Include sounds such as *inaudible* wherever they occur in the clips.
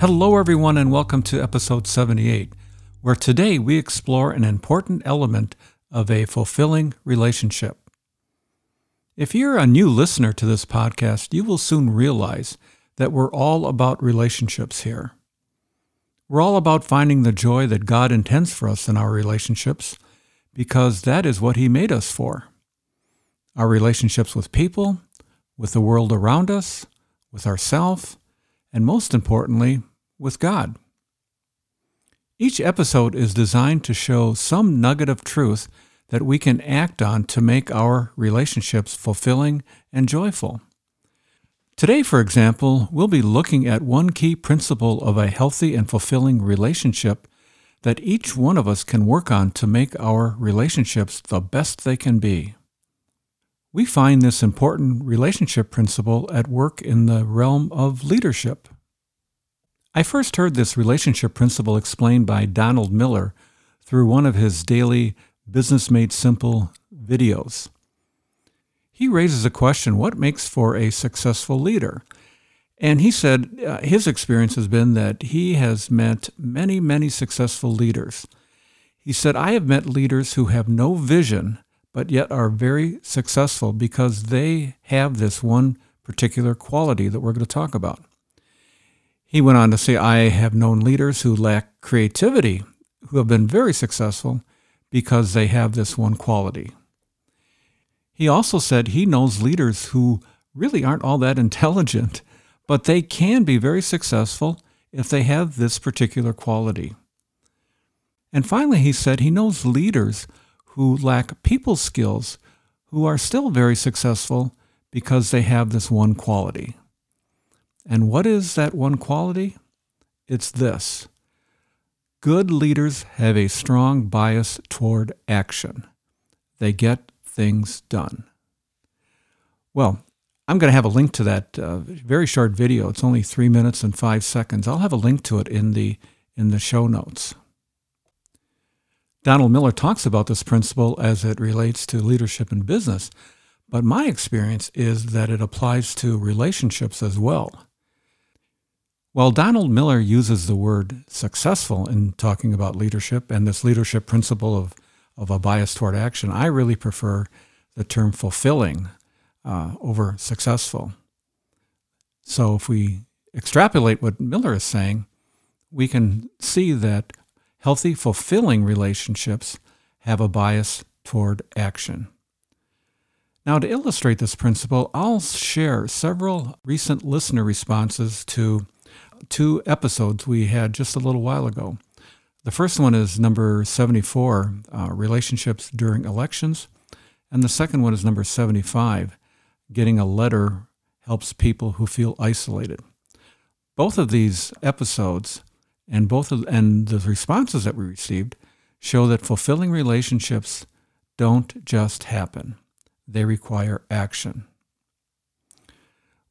Hello, everyone, and welcome to episode 78, where today we explore an important element of a fulfilling relationship. If you're a new listener to this podcast, you will soon realize that we're all about relationships here. We're all about finding the joy that God intends for us in our relationships because that is what He made us for. Our relationships with people, with the world around us, with ourselves, and most importantly, with God. Each episode is designed to show some nugget of truth that we can act on to make our relationships fulfilling and joyful. Today, for example, we'll be looking at one key principle of a healthy and fulfilling relationship that each one of us can work on to make our relationships the best they can be. We find this important relationship principle at work in the realm of leadership. I first heard this relationship principle explained by Donald Miller through one of his daily Business Made Simple videos. He raises a question what makes for a successful leader? And he said uh, his experience has been that he has met many, many successful leaders. He said, I have met leaders who have no vision, but yet are very successful because they have this one particular quality that we're going to talk about. He went on to say, I have known leaders who lack creativity who have been very successful because they have this one quality. He also said he knows leaders who really aren't all that intelligent, but they can be very successful if they have this particular quality. And finally, he said he knows leaders who lack people skills who are still very successful because they have this one quality. And what is that one quality? It's this good leaders have a strong bias toward action. They get things done. Well, I'm going to have a link to that uh, very short video. It's only three minutes and five seconds. I'll have a link to it in the in the show notes. Donald Miller talks about this principle as it relates to leadership in business, but my experience is that it applies to relationships as well. While Donald Miller uses the word successful in talking about leadership and this leadership principle of of a bias toward action. I really prefer the term fulfilling uh, over successful. So if we extrapolate what Miller is saying, we can see that healthy, fulfilling relationships have a bias toward action. Now, to illustrate this principle, I'll share several recent listener responses to two episodes we had just a little while ago. The first one is number 74, uh, relationships during elections. And the second one is number 75, getting a letter helps people who feel isolated. Both of these episodes and both of and the responses that we received show that fulfilling relationships don't just happen. They require action.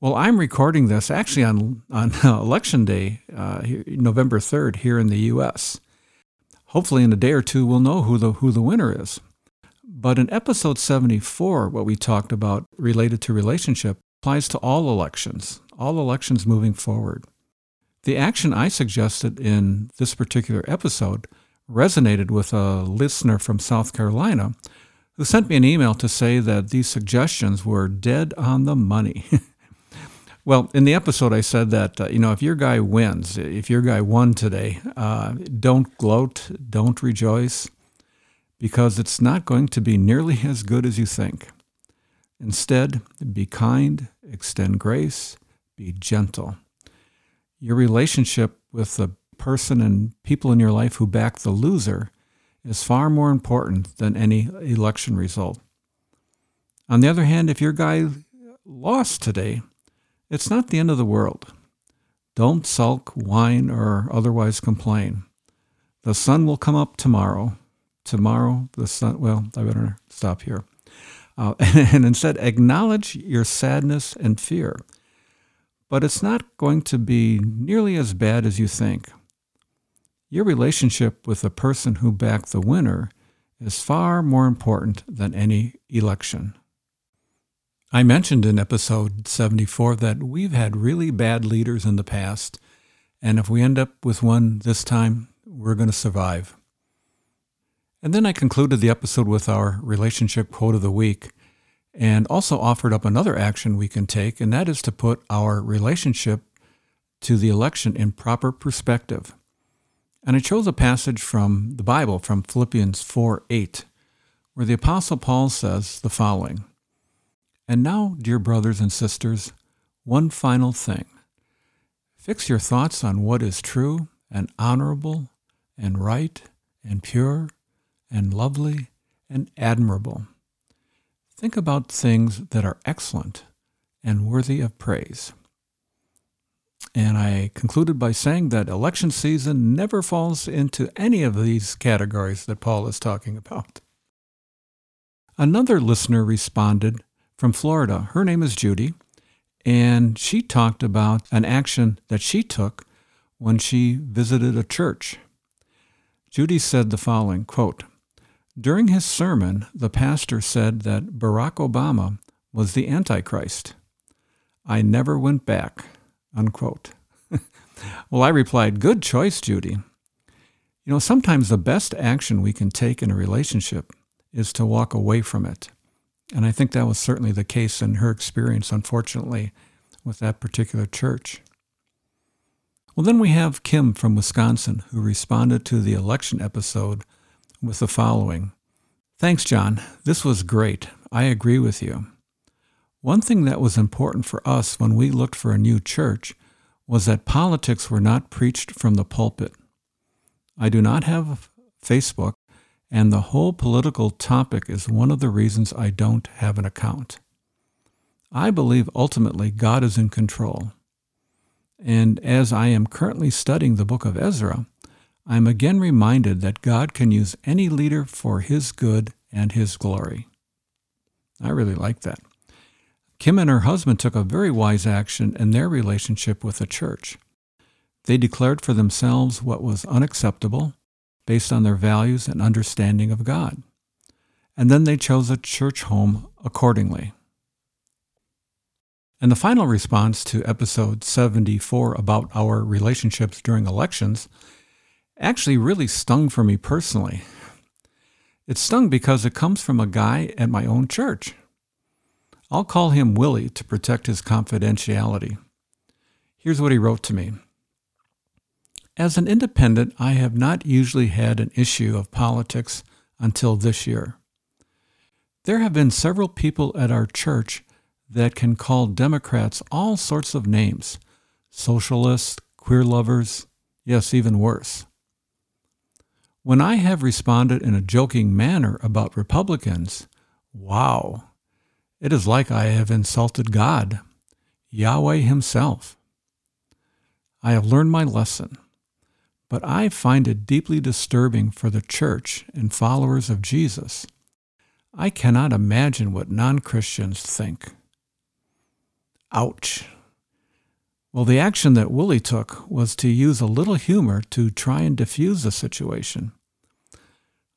Well, I'm recording this actually on, on *laughs* election day, uh, November 3rd, here in the U.S hopefully in a day or two we'll know who the who the winner is. But in episode 74, what we talked about related to relationship applies to all elections, all elections moving forward. The action I suggested in this particular episode resonated with a listener from South Carolina who sent me an email to say that these suggestions were dead on the money. *laughs* Well, in the episode, I said that, uh, you know, if your guy wins, if your guy won today, uh, don't gloat, don't rejoice, because it's not going to be nearly as good as you think. Instead, be kind, extend grace, be gentle. Your relationship with the person and people in your life who back the loser is far more important than any election result. On the other hand, if your guy lost today, it's not the end of the world. Don't sulk, whine, or otherwise complain. The sun will come up tomorrow. Tomorrow, the sun, well, I better stop here. Uh, *laughs* and instead, acknowledge your sadness and fear. But it's not going to be nearly as bad as you think. Your relationship with the person who backed the winner is far more important than any election. I mentioned in episode 74 that we've had really bad leaders in the past, and if we end up with one this time, we're going to survive. And then I concluded the episode with our relationship quote of the week and also offered up another action we can take, and that is to put our relationship to the election in proper perspective. And I chose a passage from the Bible, from Philippians 4 8, where the Apostle Paul says the following and now, dear brothers and sisters, one final thing. Fix your thoughts on what is true and honorable and right and pure and lovely and admirable. Think about things that are excellent and worthy of praise. And I concluded by saying that election season never falls into any of these categories that Paul is talking about. Another listener responded from Florida. Her name is Judy, and she talked about an action that she took when she visited a church. Judy said the following quote, During his sermon, the pastor said that Barack Obama was the Antichrist. I never went back. Unquote. *laughs* well, I replied, Good choice, Judy. You know, sometimes the best action we can take in a relationship is to walk away from it. And I think that was certainly the case in her experience, unfortunately, with that particular church. Well, then we have Kim from Wisconsin, who responded to the election episode with the following Thanks, John. This was great. I agree with you. One thing that was important for us when we looked for a new church was that politics were not preached from the pulpit. I do not have Facebook, and the whole political topic is one of the reasons I don't have an account. I believe ultimately God is in control. And as I am currently studying the book of Ezra, I am again reminded that God can use any leader for his good and his glory. I really like that. Kim and her husband took a very wise action in their relationship with the church. They declared for themselves what was unacceptable based on their values and understanding of God. And then they chose a church home accordingly. And the final response to episode 74 about our relationships during elections actually really stung for me personally. It stung because it comes from a guy at my own church. I'll call him Willie to protect his confidentiality. Here's what he wrote to me as an independent, I have not usually had an issue of politics until this year. There have been several people at our church that can call Democrats all sorts of names socialists, queer lovers, yes, even worse. When I have responded in a joking manner about Republicans, wow, it is like I have insulted God, Yahweh Himself. I have learned my lesson. But I find it deeply disturbing for the church and followers of Jesus. I cannot imagine what non Christians think. Ouch. Well, the action that Willie took was to use a little humor to try and diffuse the situation.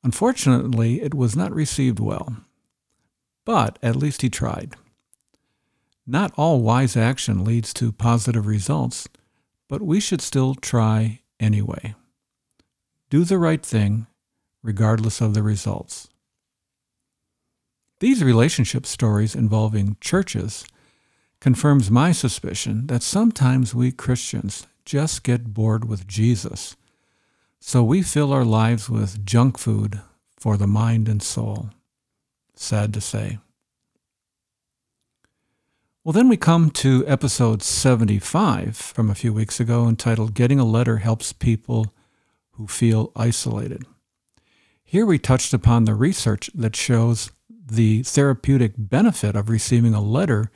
Unfortunately, it was not received well, but at least he tried. Not all wise action leads to positive results, but we should still try anyway. Do the right thing, regardless of the results. These relationship stories involving churches confirms my suspicion that sometimes we Christians just get bored with Jesus. So we fill our lives with junk food for the mind and soul. Sad to say. Well, then we come to episode 75 from a few weeks ago entitled Getting a Letter Helps People Who Feel Isolated. Here we touched upon the research that shows the therapeutic benefit of receiving a letter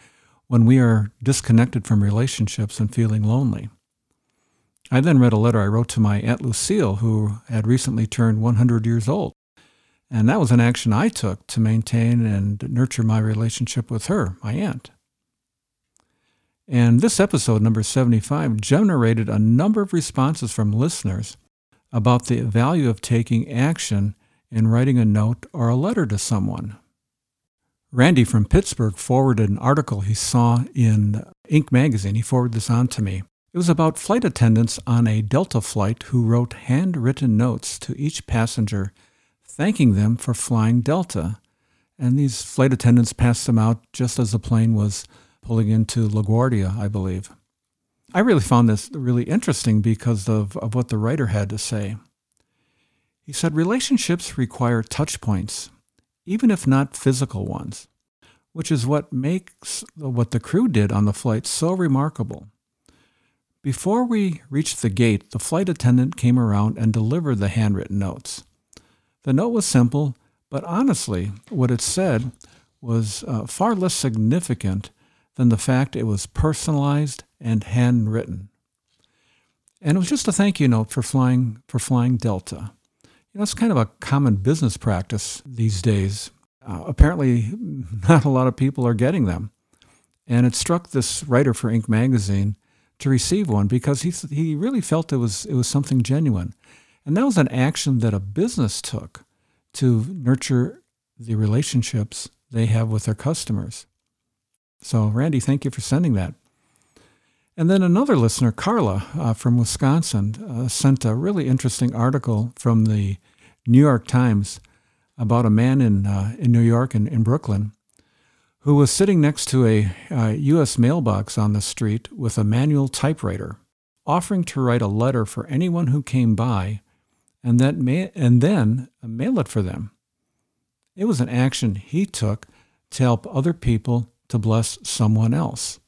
when we are disconnected from relationships and feeling lonely. I then read a letter I wrote to my Aunt Lucille, who had recently turned 100 years old. And that was an action I took to maintain and nurture my relationship with her, my aunt. And this episode, number 75, generated a number of responses from listeners about the value of taking action in writing a note or a letter to someone. Randy from Pittsburgh forwarded an article he saw in Inc. magazine. He forwarded this on to me. It was about flight attendants on a Delta flight who wrote handwritten notes to each passenger thanking them for flying Delta. And these flight attendants passed them out just as the plane was pulling into LaGuardia, I believe. I really found this really interesting because of, of what the writer had to say. He said relationships require touch points, even if not physical ones, which is what makes what the crew did on the flight so remarkable. Before we reached the gate, the flight attendant came around and delivered the handwritten notes. The note was simple, but honestly, what it said was uh, far less significant than the fact it was personalized and handwritten. And it was just a thank you note for flying for flying Delta. You know, it's kind of a common business practice these days. Uh, apparently, *laughs* not a lot of people are getting them. And it struck this writer for Inc. magazine to receive one because he he really felt it was it was something genuine, and that was an action that a business took to nurture the relationships they have with their customers. So, Randy, thank you for sending that. And then another listener, Carla uh, from Wisconsin, uh, sent a really interesting article from the New York Times about a man in uh, in New York and in Brooklyn who was sitting next to a uh, U.S. mailbox on the street with a manual typewriter, offering to write a letter for anyone who came by, and that ma- and then mail it for them. It was an action he took to help other people to bless someone else.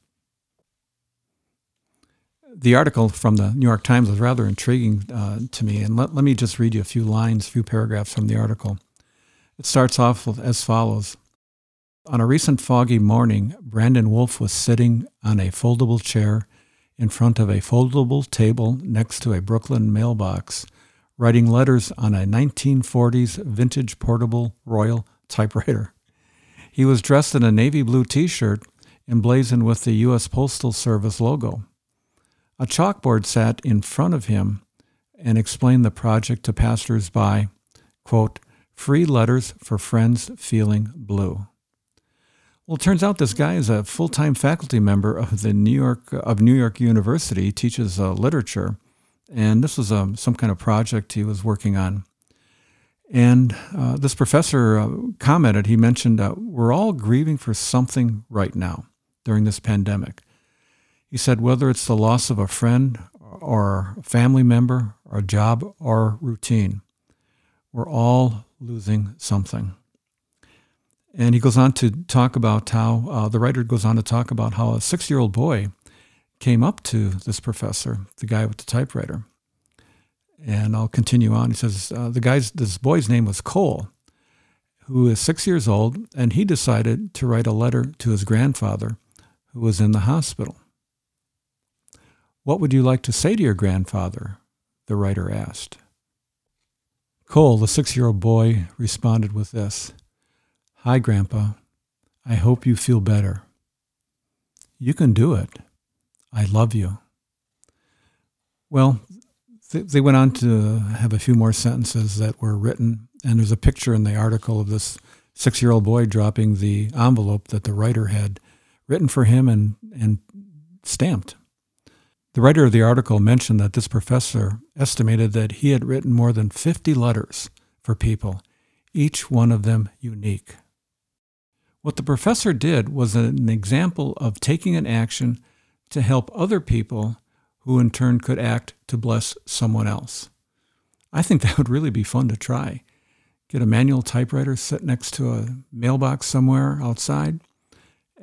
The article from the New York Times was rather intriguing uh, to me, and let, let me just read you a few lines, a few paragraphs from the article. It starts off as follows. On a recent foggy morning, Brandon Wolf was sitting on a foldable chair in front of a foldable table next to a Brooklyn mailbox, writing letters on a 1940s vintage portable Royal typewriter. He was dressed in a navy blue t shirt emblazoned with the U.S. Postal Service logo. A chalkboard sat in front of him and explained the project to passers-by, quote, free letters for friends feeling blue. Well, it turns out this guy is a full-time faculty member of the New York of New York University. He teaches uh, literature, and this was um, some kind of project he was working on. And uh, this professor uh, commented. He mentioned, uh, "We're all grieving for something right now during this pandemic." He said, whether it's the loss of a friend or a family member, or a job or routine, we're all losing something. And he goes on to talk about how uh, the writer goes on to talk about how a six year old boy came up to this professor, the guy with the typewriter. And I'll continue on. He says, uh, the guy's, this boy's name was Cole, who is six years old, and he decided to write a letter to his grandfather, who was in the hospital. What would you like to say to your grandfather? The writer asked. Cole, the six year old boy, responded with this Hi, Grandpa. I hope you feel better. You can do it. I love you. Well, they went on to have a few more sentences that were written, and there's a picture in the article of this six year old boy dropping the envelope that the writer had written for him and, and stamped. The writer of the article mentioned that this professor estimated that he had written more than 50 letters for people, each one of them unique. What the professor did was an example of taking an action to help other people who in turn could act to bless someone else. I think that would really be fun to try. Get a manual typewriter, sit next to a mailbox somewhere outside,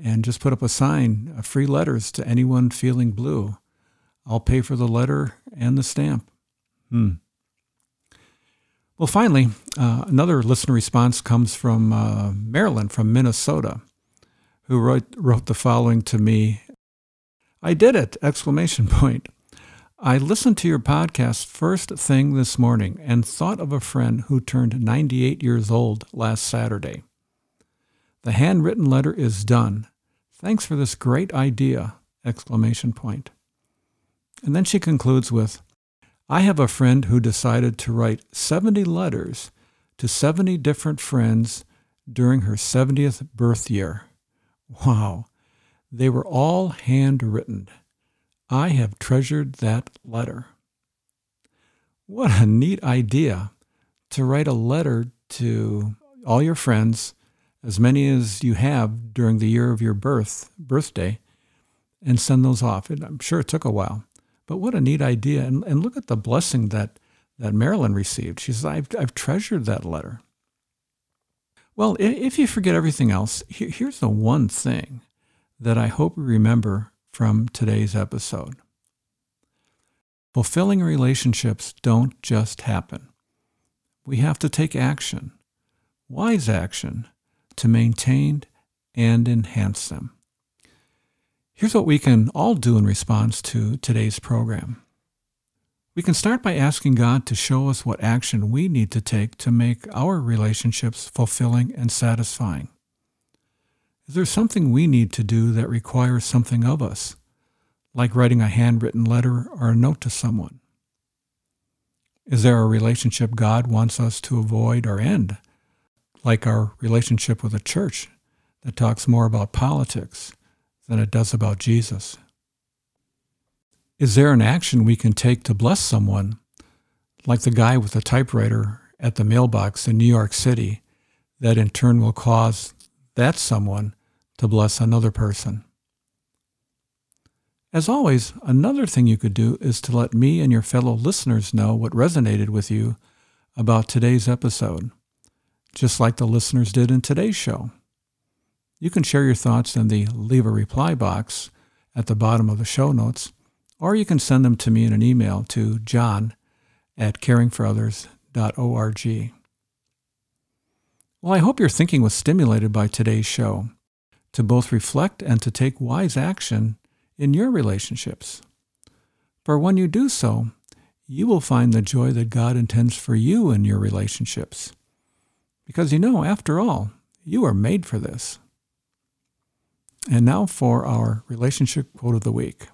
and just put up a sign of free letters to anyone feeling blue. I'll pay for the letter and the stamp. Hmm. Well, finally, uh, another listener response comes from uh, Marilyn from Minnesota, who wrote, wrote the following to me. I did it! Exclamation point. I listened to your podcast first thing this morning and thought of a friend who turned 98 years old last Saturday. The handwritten letter is done. Thanks for this great idea! Exclamation point. And then she concludes with, I have a friend who decided to write 70 letters to 70 different friends during her 70th birth year. Wow. They were all handwritten. I have treasured that letter. What a neat idea to write a letter to all your friends, as many as you have during the year of your birth, birthday, and send those off. I'm sure it took a while, but what a neat idea. And, and look at the blessing that, that Marilyn received. She says, I've, I've treasured that letter. Well, if you forget everything else, here's the one thing that I hope you remember from today's episode. Fulfilling relationships don't just happen. We have to take action, wise action, to maintain and enhance them. Here's what we can all do in response to today's program. We can start by asking God to show us what action we need to take to make our relationships fulfilling and satisfying. Is there something we need to do that requires something of us, like writing a handwritten letter or a note to someone? Is there a relationship God wants us to avoid or end, like our relationship with a church that talks more about politics than it does about Jesus? Is there an action we can take to bless someone, like the guy with the typewriter at the mailbox in New York City, that in turn will cause that someone to bless another person. As always, another thing you could do is to let me and your fellow listeners know what resonated with you about today's episode, just like the listeners did in today's show. You can share your thoughts in the Leave a Reply box at the bottom of the show notes, or you can send them to me in an email to john at caringforothers.org. Well, I hope your thinking was stimulated by today's show to both reflect and to take wise action in your relationships. For when you do so, you will find the joy that God intends for you in your relationships. Because you know, after all, you are made for this. And now for our relationship quote of the week.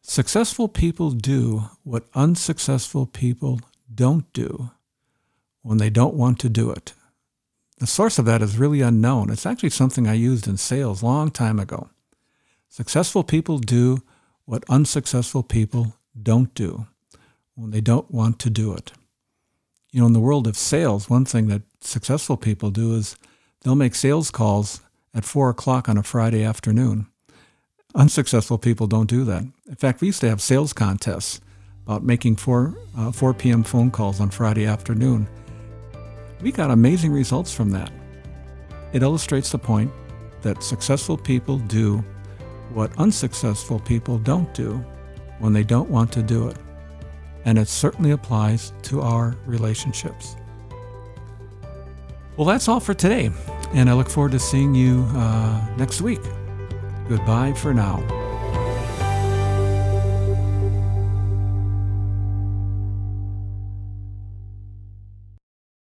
Successful people do what unsuccessful people don't do when they don't want to do it. The source of that is really unknown. It's actually something I used in sales long time ago. Successful people do what unsuccessful people don't do when they don't want to do it. You know, in the world of sales, one thing that successful people do is they'll make sales calls at four o'clock on a Friday afternoon. Unsuccessful people don't do that. In fact, we used to have sales contests about making 4, uh, 4 p.m. phone calls on Friday afternoon. We got amazing results from that. It illustrates the point that successful people do what unsuccessful people don't do when they don't want to do it. And it certainly applies to our relationships. Well, that's all for today, and I look forward to seeing you uh, next week. Goodbye for now.